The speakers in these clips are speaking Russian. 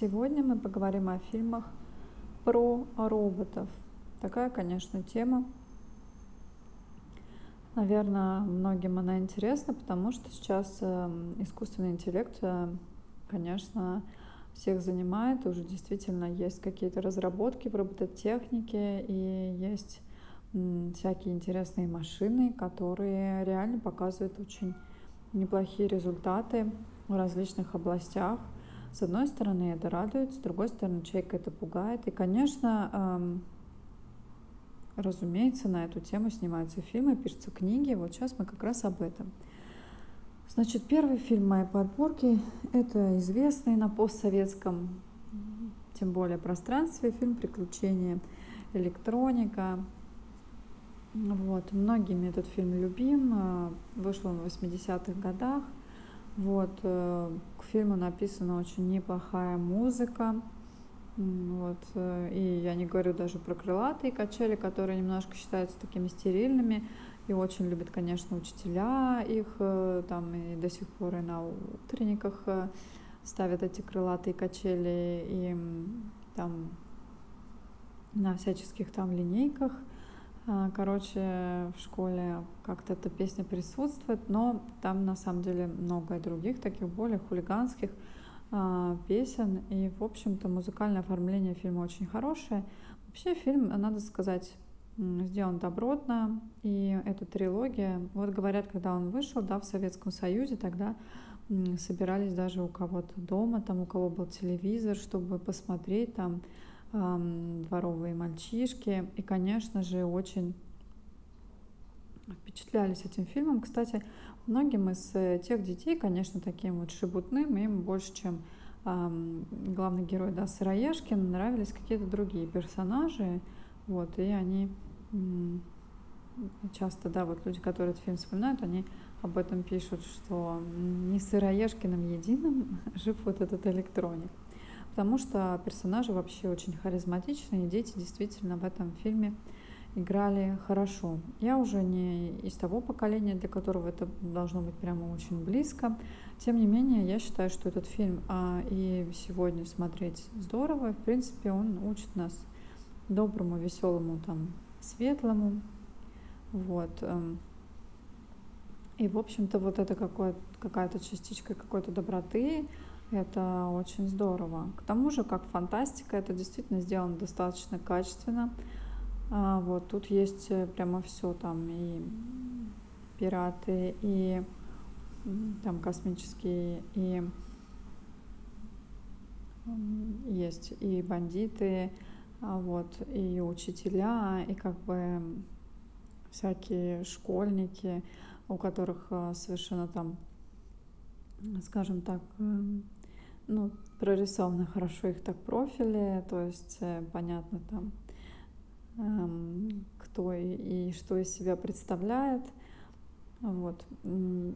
Сегодня мы поговорим о фильмах про роботов. Такая, конечно, тема. Наверное, многим она интересна, потому что сейчас эм, искусственный интеллект, э, конечно, всех занимает. Уже действительно есть какие-то разработки в робототехнике и есть всякие интересные машины, которые реально показывают очень неплохие результаты в различных областях. С одной стороны, это радует, с другой стороны, человек это пугает. И, конечно, эм, разумеется, на эту тему снимаются фильмы, пишутся книги. Вот сейчас мы как раз об этом. Значит, первый фильм моей подборки – это известный на постсоветском, тем более пространстве, фильм «Приключения электроника». Вот. Многими этот фильм любим, э, вышел он в 80-х годах. Вот. Э, к фильму написана очень неплохая музыка. Вот. Э, и я не говорю даже про крылатые качели, которые немножко считаются такими стерильными. И очень любят, конечно, учителя их там и до сих пор и на утренниках ставят эти крылатые качели и там на всяческих там линейках короче, в школе как-то эта песня присутствует, но там на самом деле много и других таких более хулиганских а, песен. И, в общем-то, музыкальное оформление фильма очень хорошее. Вообще фильм, надо сказать, сделан добротно. И эта трилогия, вот говорят, когда он вышел, да, в Советском Союзе, тогда собирались даже у кого-то дома, там у кого был телевизор, чтобы посмотреть там дворовые мальчишки. И, конечно же, очень впечатлялись этим фильмом. Кстати, многим из э, тех детей, конечно, таким вот шебутным, им больше, чем главный герой, да, Сыроежкин, нравились какие-то другие персонажи. Вот, и они часто, да, вот люди, которые этот фильм вспоминают, они об этом пишут, что не Сыроежкиным единым жив вот этот электроник потому что персонажи вообще очень харизматичные, и дети действительно в этом фильме играли хорошо. Я уже не из того поколения, для которого это должно быть прямо очень близко. Тем не менее, я считаю, что этот фильм а, и сегодня смотреть здорово. В принципе, он учит нас доброму, веселому, там, светлому. Вот. Эм. И, в общем-то, вот это какая-то частичка какой-то доброты, это очень здорово. К тому же, как фантастика, это действительно сделано достаточно качественно. А, вот тут есть э, прямо все там и пираты, и там космические, и есть и бандиты, а вот, и учителя, и как бы всякие школьники, у которых э, совершенно там, скажем так, эм, ну, прорисованы хорошо их так профили, то есть э, понятно там, эм, кто и, и что из себя представляет. Вот.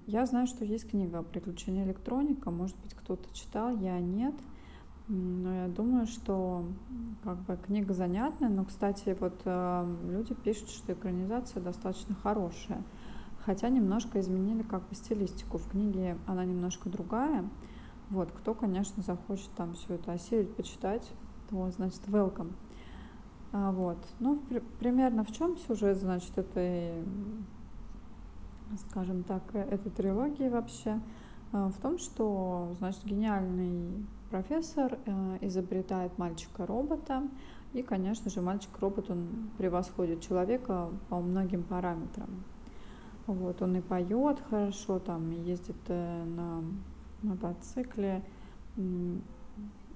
Я знаю, что есть книга «Приключения электроника». Может быть, кто-то читал, я нет. Но я думаю, что как бы книга занятная. Но, кстати, вот э, люди пишут, что экранизация достаточно хорошая. Хотя немножко изменили как бы стилистику. В книге она немножко другая. Вот, кто, конечно, захочет там все это осилить, почитать, то, значит, welcome. А, вот. Ну, при, примерно в чем сюжет, значит, этой, скажем так, этой трилогии вообще? А, в том, что, значит, гениальный профессор а, изобретает мальчика-робота, и, конечно же, мальчик-робот, он превосходит человека по многим параметрам. Вот, он и поет хорошо, там, ездит э, на мотоцикле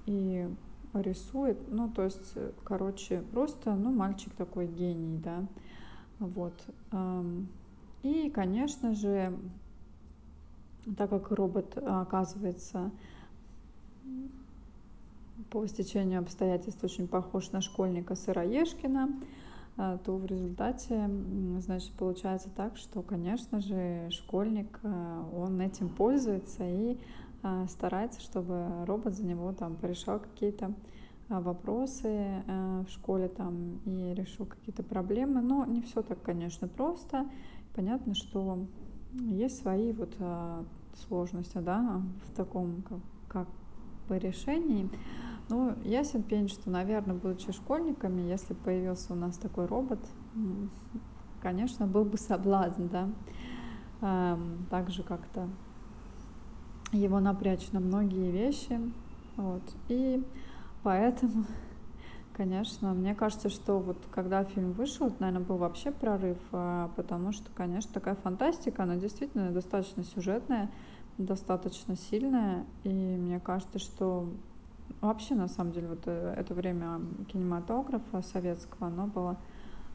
и рисует. Ну, то есть, короче, просто, ну, мальчик такой гений, да. Вот. И, конечно же, так как робот оказывается по стечению обстоятельств очень похож на школьника Сыроежкина, а, то в результате, значит, получается так, что, конечно же, школьник, а, он этим пользуется и старается, чтобы робот за него там порешал какие-то вопросы в школе там и решил какие-то проблемы. Но не все так, конечно, просто. Понятно, что есть свои вот сложности, да, в таком как, как бы решении. Ну, ясен пень, что, наверное, будучи школьниками, если появился у нас такой робот, конечно, был бы соблазн, да, эм, также как-то его напрячь на многие вещи, вот, и поэтому, конечно, мне кажется, что вот когда фильм вышел, это, наверное, был вообще прорыв, а, потому что, конечно, такая фантастика, она действительно достаточно сюжетная, достаточно сильная, и мне кажется, что вообще, на самом деле, вот э, это время кинематографа советского, оно было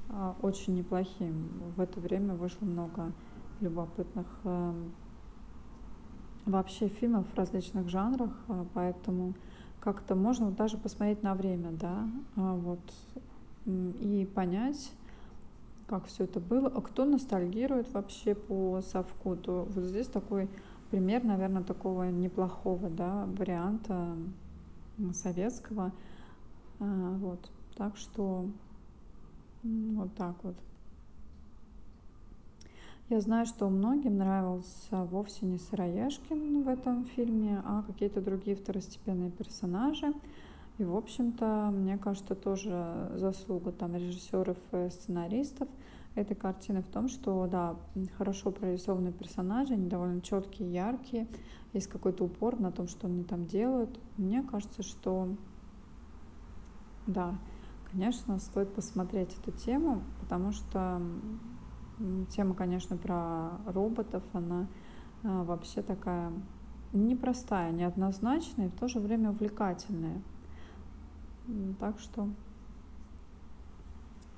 а, очень неплохим. В это время вышло много любопытных эм, вообще фильмов в различных жанрах, а, поэтому как-то можно даже посмотреть на время, да, а, вот, и понять, как все это было. А кто ностальгирует вообще по совку, то вот здесь такой пример, наверное, такого неплохого, да, варианта советского. Вот, так что вот так вот. Я знаю, что многим нравился вовсе не Сыроежкин в этом фильме, а какие-то другие второстепенные персонажи. И, в общем-то, мне кажется, тоже заслуга там режиссеров и сценаристов этой картины в том, что, да, хорошо прорисованные персонажи, они довольно четкие, яркие, есть какой-то упор на том, что они там делают. Мне кажется, что, да, конечно, стоит посмотреть эту тему, потому что Тема, конечно, про роботов, она а, вообще такая непростая, неоднозначная и в то же время увлекательная. Так что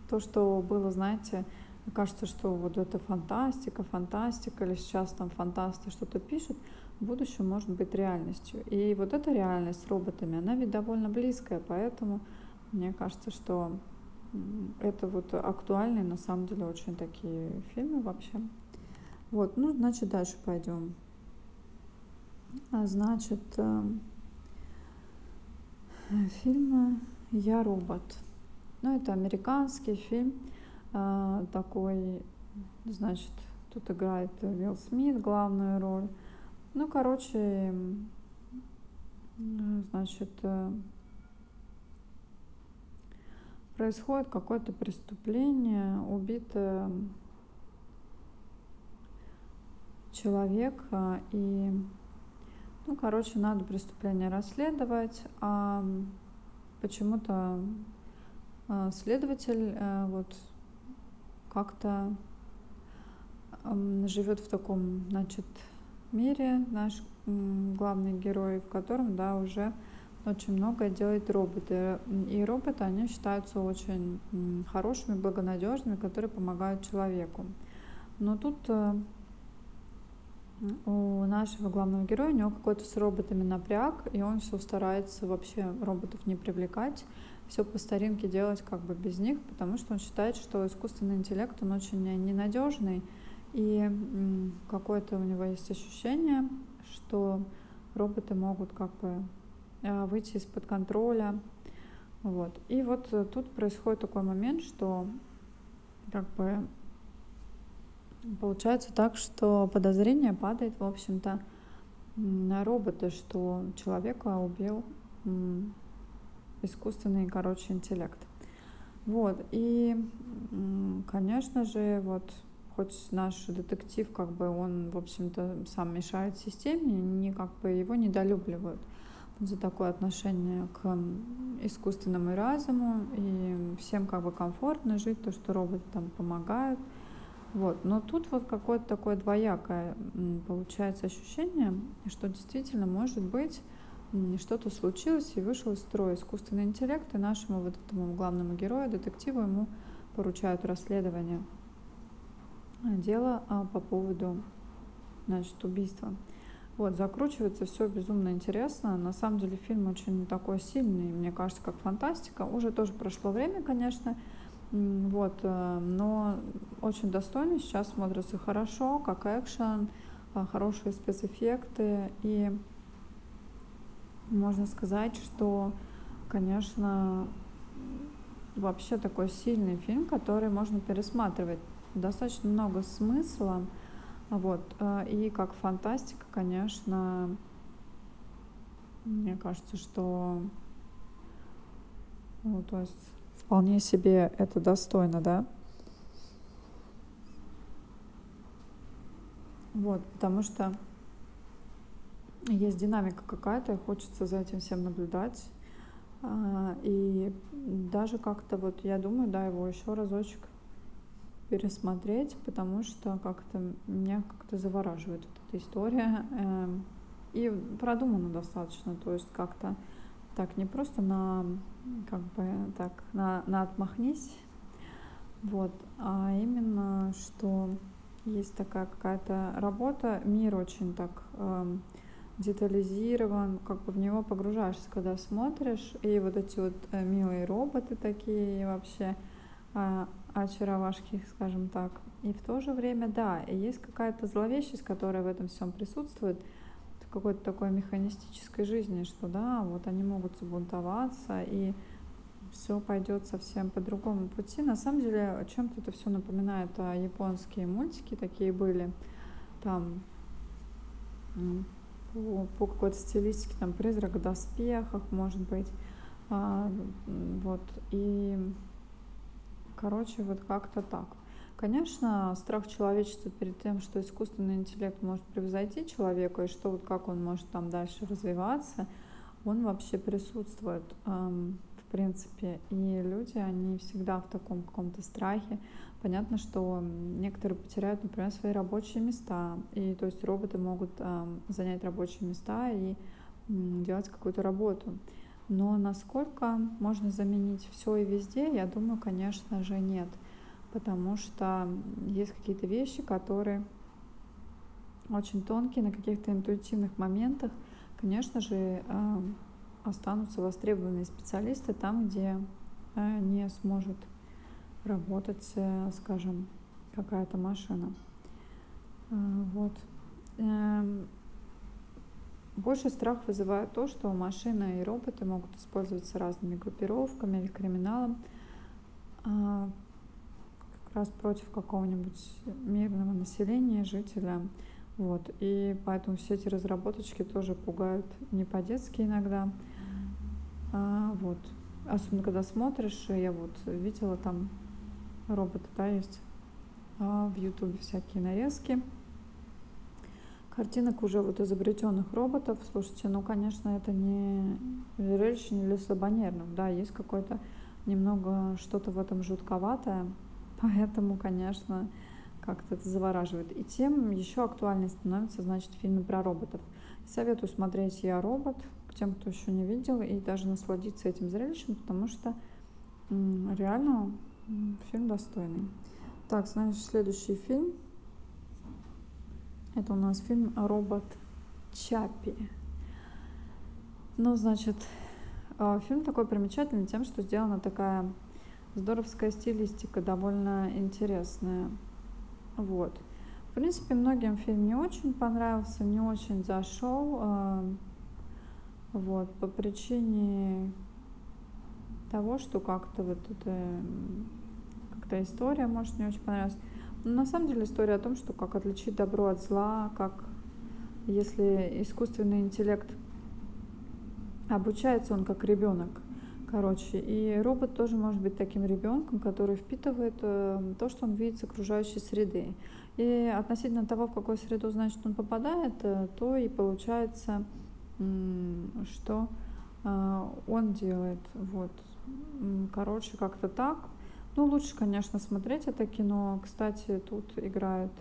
то, что было, знаете, кажется, что вот это фантастика, фантастика, или сейчас там фантасты что-то пишут, в будущем может быть реальностью. И вот эта реальность с роботами, она ведь довольно близкая, поэтому мне кажется, что это вот актуальные, на самом деле, очень такие фильмы вообще. Вот, ну, значит, дальше пойдем. А, значит, э, фильм «Я робот». Ну, это американский фильм э, такой, значит, тут играет Уилл Смит главную роль. Ну, короче, значит, э, происходит какое-то преступление, убит человек, и, ну, короче, надо преступление расследовать, а почему-то а, следователь э, вот как-то живет в таком, значит, мире, наш главный герой, в котором, да, уже очень многое делают роботы. И роботы, они считаются очень хорошими, благонадежными, которые помогают человеку. Но тут э, у нашего главного героя, у него какой-то с роботами напряг, и он все старается вообще роботов не привлекать, все по старинке делать как бы без них, потому что он считает, что искусственный интеллект, он очень ненадежный, и какое-то у него есть ощущение, что роботы могут как бы выйти из-под контроля. Вот. И вот э, тут происходит такой момент, что как бы получается так, что подозрение падает, в общем-то, на робота, что человека убил искусственный, короче, интеллект. Вот, и, конечно же, вот, хоть наш детектив, как бы, он, в общем-то, сам мешает системе, не, как бы, его недолюбливают за такое отношение к искусственному разуму, и всем как бы комфортно жить, то, что роботы там помогают. Вот. Но тут вот какое-то такое двоякое получается ощущение, что действительно может быть что-то случилось и вышел из строя искусственный интеллект, и нашему вот этому главному герою, детективу, ему поручают расследование дела а, по поводу значит, убийства. Вот, закручивается все безумно интересно. На самом деле фильм очень такой сильный, мне кажется, как фантастика. Уже тоже прошло время, конечно, вот, э, но очень достойный. Сейчас смотрится хорошо, как экшен, э, хорошие спецэффекты. И можно сказать, что, конечно, вообще такой сильный фильм, который можно пересматривать. Достаточно много смысла вот. Э, и как фантастика, конечно, мне кажется, что Ну, то есть вполне себе это достойно, да? Вот, потому что есть динамика какая-то, и хочется за этим всем наблюдать. А, и даже как-то вот я думаю, да, его еще разочек пересмотреть, потому что как-то меня как-то завораживает вот эта история. Эм, и продумано достаточно, то есть как-то так не просто на как бы так на, на отмахнись, вот, а именно что есть такая какая-то работа, мир очень так э, детализирован, как бы в него погружаешься, когда смотришь, и вот эти вот э, милые роботы такие вообще э, очаровашки, скажем так. И в то же время, да, есть какая-то зловещесть, которая в этом всем присутствует, в какой-то такой механистической жизни, что да, вот они могут забунтоваться, и все пойдет совсем по другому пути. На самом деле, чем-то это все напоминает а, японские мультики такие были. Там по, по какой-то стилистике, там призрак в доспехах, может быть. А, вот. И короче, вот как-то так. Конечно, страх человечества перед тем, что искусственный интеллект может превзойти человека, и что вот как он может там дальше развиваться, он вообще присутствует принципе. И люди, они всегда в таком каком-то страхе. Понятно, что некоторые потеряют, например, свои рабочие места. И то есть роботы могут э, занять рабочие места и делать какую-то работу. Но насколько можно заменить все и везде, я думаю, конечно же, нет. Потому что есть какие-то вещи, которые очень тонкие, на каких-то интуитивных моментах, конечно же, э, останутся востребованные специалисты там, где э, не сможет работать, э, скажем, какая-то машина. Вот. Больше страх вызывает то, что машины и роботы могут использоваться разными группировками или криминалом а, как раз против какого-нибудь мирного населения, жителя. Вот. И поэтому все эти разработочки тоже пугают не по-детски иногда. А, вот. Особенно, когда смотришь, я вот видела там роботы, да, есть а, в Ютубе всякие нарезки картинок уже вот изобретенных роботов. Слушайте, ну, конечно, это не зрелище не для слабонервных, да, есть какое-то немного что-то в этом жутковатое, поэтому, конечно, как-то это завораживает. И тем еще актуальнее становятся, значит, фильмы про роботов. Советую смотреть «Я робот», тем, кто еще не видел, и даже насладиться этим зрелищем, потому что реально фильм достойный. Так, значит, следующий фильм. Это у нас фильм «Робот Чапи». Ну, значит, а, фильм такой примечательный тем, что сделана такая здоровская стилистика, довольно интересная. Вот. В принципе, многим фильм не очень понравился, не очень зашел. А, вот, по причине того, что как-то вот это как-то история, может, не очень понравилась. На самом деле история о том, что как отличить добро от зла, как если искусственный интеллект обучается он как ребенок, короче, и робот тоже может быть таким ребенком, который впитывает э, то, что он видит с окружающей среды. И относительно того, в какую среду, значит, он попадает, э, то и получается что а, он делает. Вот. Короче, как-то так. Ну, лучше, конечно, смотреть это кино. Кстати, тут играет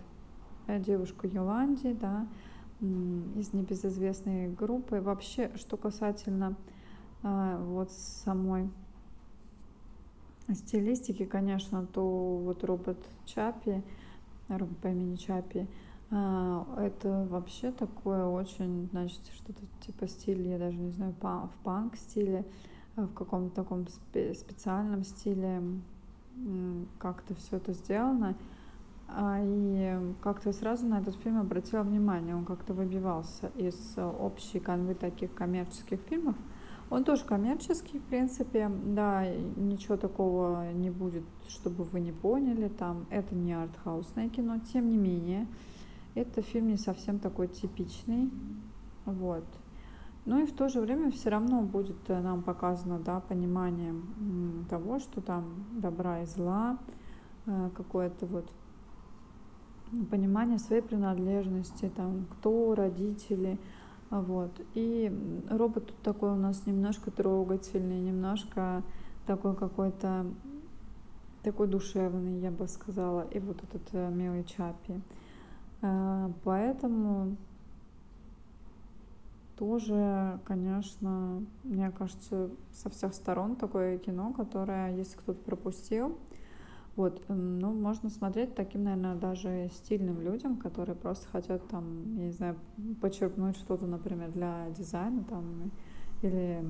э, девушка Йоланди, да, из небезызвестной группы. Вообще, что касательно а, вот самой стилистики, конечно, то вот робот Чапи, робот по имени Чапи, а, это вообще такое очень, значит, что-то типа стиль, я даже не знаю, в панк стиле, в каком-то таком специальном стиле как-то все это сделано. А, и как-то сразу на этот фильм обратила внимание, он как-то выбивался из общей канвы таких коммерческих фильмов. Он тоже коммерческий, в принципе, да, ничего такого не будет, чтобы вы не поняли, там, это не артхаусное кино, тем не менее, это фильм не совсем такой типичный. Вот. Ну и в то же время все равно будет нам показано, да, понимание того, что там добра и зла, какое-то вот понимание своей принадлежности, там, кто родители, вот. И робот тут такой у нас немножко трогательный, немножко такой какой-то такой душевный, я бы сказала, и вот этот э, милый Чапи. Э, поэтому тоже, конечно, мне кажется, со всех сторон такое кино, которое, если кто-то пропустил, вот, ну, можно смотреть таким, наверное, даже стильным людям, которые просто хотят там, я не знаю, подчеркнуть что-то, например, для дизайна там, или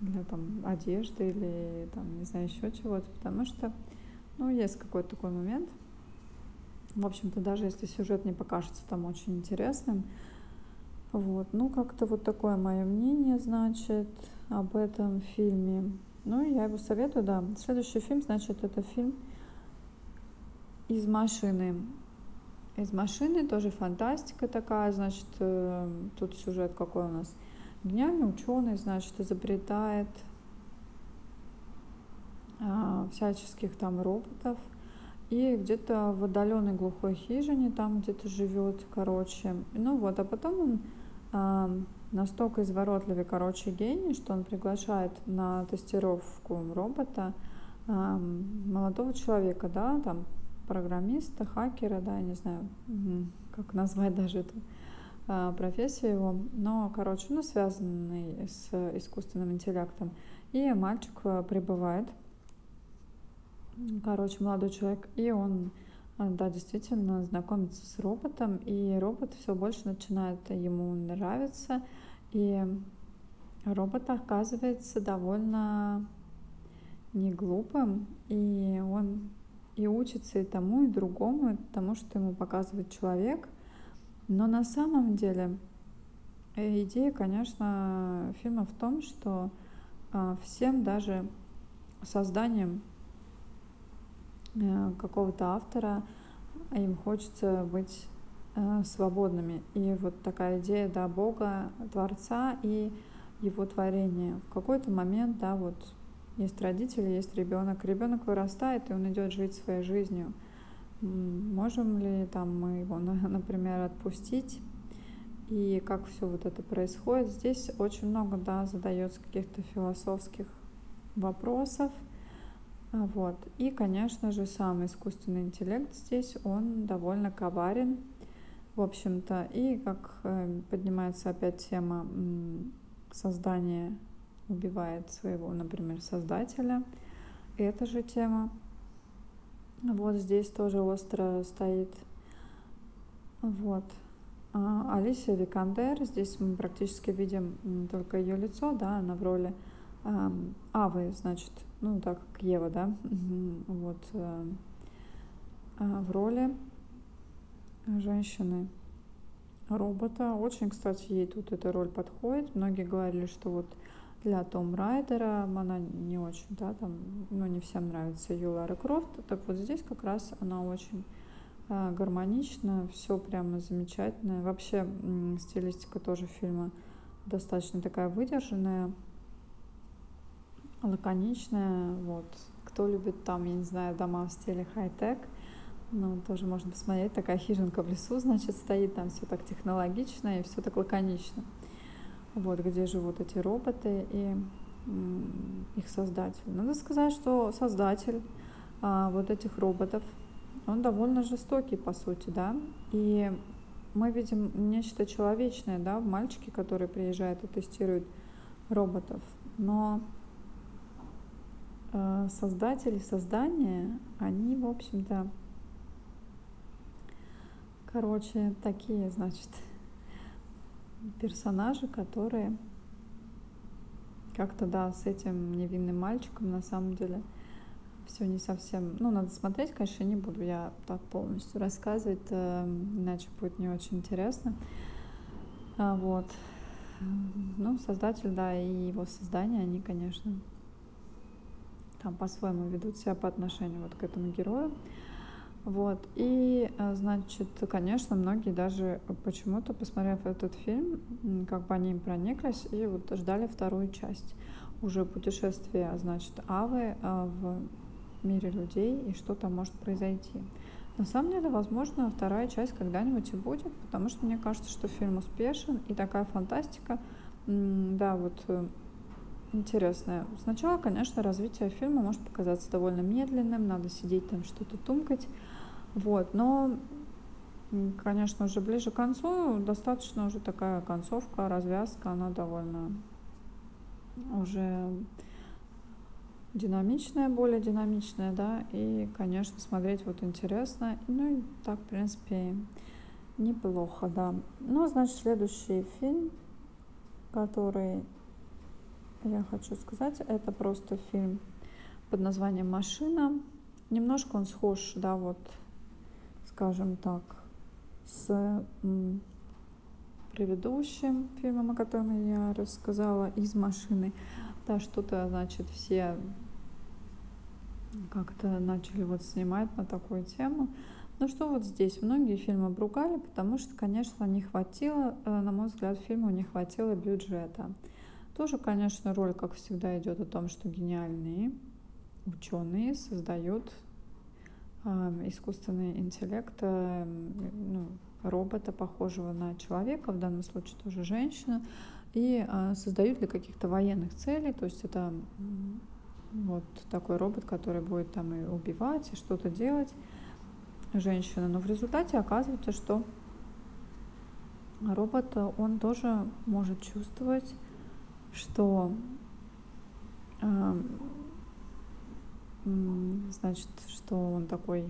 для там одежды, или там, не знаю, еще чего-то, потому что, ну, есть какой-то такой момент. В общем-то, даже если сюжет не покажется там очень интересным, вот, ну, как-то вот такое мое мнение, значит, об этом фильме. Ну, я его советую, да. Следующий фильм, значит, это фильм из машины. Из машины тоже фантастика такая, значит, э, тут сюжет какой у нас. Гениальный ученый, значит, изобретает а, всяческих там роботов. И где-то в отдаленной глухой хижине там где-то живет, короче. Ну вот, а потом он настолько изворотливый, короче, гений, что он приглашает на тестировку робота молодого человека, да, там программиста, хакера, да, я не знаю, как назвать даже эту а, профессию его, но, короче, ну, связанный с искусственным интеллектом. И мальчик а, прибывает, короче, молодой человек, и он, да, действительно знакомится с роботом, и робот все больше начинает ему нравиться, и робот оказывается довольно не глупым, и он и учится и тому, и другому, и тому, что ему показывает человек. Но на самом деле э, идея, конечно, фильма в том, что а, всем даже созданием какого-то автора им хочется быть э, свободными. И вот такая идея, да, Бога, Творца и его творения. В какой-то момент, да, вот есть родители, есть ребенок. Ребенок вырастает, и он идет жить своей жизнью. Можем ли там мы его, например, отпустить? И как все вот это происходит? Здесь очень много, да, задается каких-то философских вопросов. А, вот. И, конечно же, сам искусственный интеллект здесь, он довольно коварен, в общем-то. И как э, поднимается опять тема создания убивает своего, например, создателя. Эта же тема вот здесь тоже остро стоит. Вот. А Алисия Викандер, здесь мы практически видим только ее лицо, да, она в роли э, Авы, значит, ну, так как Ева, да, вот, э, в роли женщины робота. Очень, кстати, ей тут эта роль подходит. Многие говорили, что вот для Том Райдера она не очень, да, там, ну, не всем нравится ее Лара Крофт. Так вот здесь как раз она очень э, гармонична, все прямо замечательно. Вообще стилистика тоже фильма достаточно такая выдержанная, лаконичная, вот. Кто любит там, я не знаю, дома в стиле хай-тек, ну, тоже можно посмотреть, такая хижинка в лесу, значит, стоит, там все так технологично и все так лаконично вот, где живут эти роботы и их создатель. Надо сказать, что создатель а, вот этих роботов, он довольно жестокий, по сути, да, и мы видим нечто человечное, да, в мальчике, который приезжает и тестирует роботов, но создатели создания, они, в общем-то, короче, такие, значит, персонажи, которые как-то, да, с этим невинным мальчиком на самом деле все не совсем... Ну, надо смотреть, конечно, не буду я так полностью рассказывать, э, иначе будет не очень интересно. А, вот. Ну, создатель, да, и его создание, они, конечно, там по-своему ведут себя по отношению вот к этому герою. Вот. И, э, значит, конечно, многие даже почему-то, посмотрев этот фильм, как бы они им прониклись и вот ждали вторую часть. Уже путешествие, значит, Авы э, в мире людей и что там может произойти. На самом деле, возможно, вторая часть когда-нибудь и будет, потому что мне кажется, что фильм успешен и такая фантастика, да, вот интересная. Сначала, конечно, развитие фильма может показаться довольно медленным, надо сидеть там что-то тумкать, вот, но, конечно, уже ближе к концу достаточно уже такая концовка, развязка, она довольно уже динамичная, более динамичная, да, и, конечно, смотреть вот интересно, ну и так, в принципе, неплохо, да. Ну, значит, следующий фильм, который я хочу сказать, это просто фильм под названием «Машина». Немножко он схож, да, вот скажем так, с предыдущим фильмом, о котором я рассказала, из машины. Да, что-то, значит, все как-то начали вот снимать на такую тему. Ну что вот здесь? Многие фильмы обругали, потому что, конечно, не хватило, э, на мой взгляд, фильму не хватило бюджета. Тоже, конечно, роль, как всегда, идет о том, что гениальные ученые создают искусственный интеллект э, ну, робота, похожего на человека, в данном случае тоже женщину, и а, создают для каких-то военных целей, то есть это вот такой робот, который будет там и убивать, и что-то делать женщина. Но в результате оказывается, что робот, он тоже может чувствовать, что значит, что он такой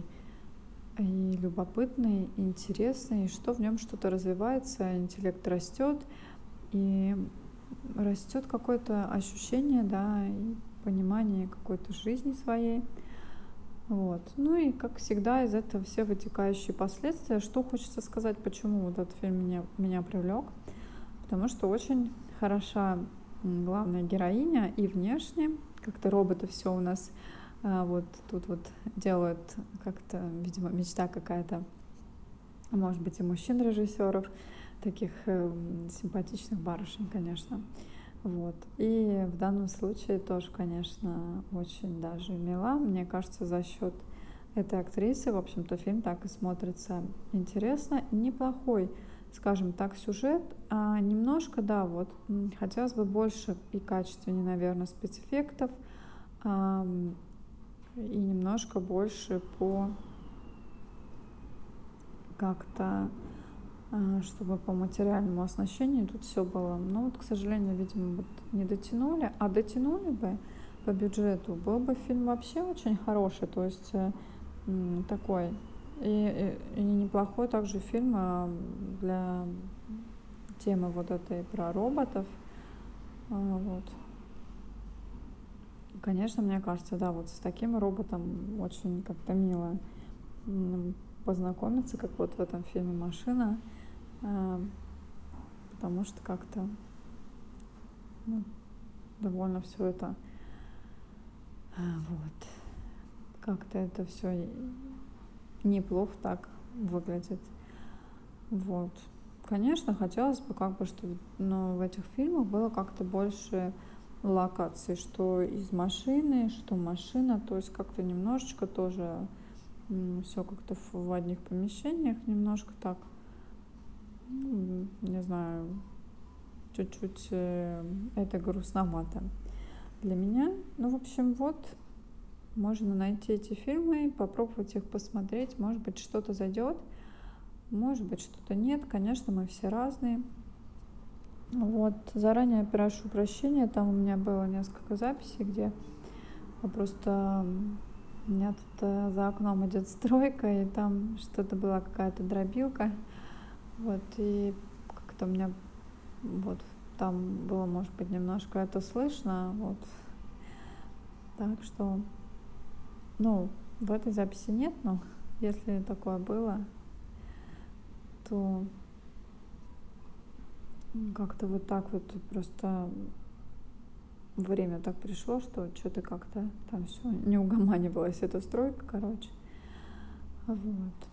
и любопытный, и интересный, и что в нем что-то развивается, интеллект растет, и растет какое-то ощущение, да, и понимание какой-то жизни своей. Вот. Ну и, как всегда, из этого все вытекающие последствия. Что хочется сказать, почему вот этот фильм меня, меня привлек? Потому что очень хороша главная героиня и внешне, как-то роботы все у нас а, вот тут вот делают как-то, видимо, мечта какая-то, может быть, и мужчин-режиссеров, таких э, симпатичных барышень, конечно. Вот. И в данном случае тоже, конечно, очень даже мила. Мне кажется, за счет этой актрисы, в общем-то, фильм так и смотрится интересно. Неплохой, скажем так, сюжет. А немножко, да, вот хотелось бы больше и качественнее, наверное, спецэффектов и немножко больше по как-то, а, чтобы по материальному оснащению тут все было. Но вот, к сожалению, видимо, вот не дотянули. А дотянули бы по бюджету, был бы фильм вообще очень хороший, то есть э, такой и, и, и неплохой также фильм а, для темы вот этой про роботов. А, вот. Конечно, мне кажется, да, вот с таким роботом очень как-то мило познакомиться, как вот в этом фильме «Машина», а, потому что как-то ну, довольно все это вот как-то это все неплохо так выглядит. Вот. Конечно, хотелось бы как бы, чтобы но в этих фильмах было как-то больше локации, что из машины, что машина, то есть как-то немножечко тоже все как-то в одних помещениях, немножко так, ну, не знаю, чуть-чуть э, это грустновато для меня. Ну, в общем, вот, можно найти эти фильмы, попробовать их посмотреть, может быть, что-то зайдет, может быть, что-то нет, конечно, мы все разные. Вот, заранее прошу прощения, там у меня было несколько записей, где просто у меня тут э, за окном идет стройка, и там что-то была какая-то дробилка. Вот, и как-то у меня вот там было, может быть, немножко это слышно. Вот. Так что, ну, в этой записи нет, но если такое было, то как-то вот так вот просто время так пришло, что что-то как-то там все не угоманивалась эта стройка, короче. Вот.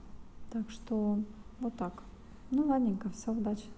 Так что вот так. Ну ладненько, все, удачи.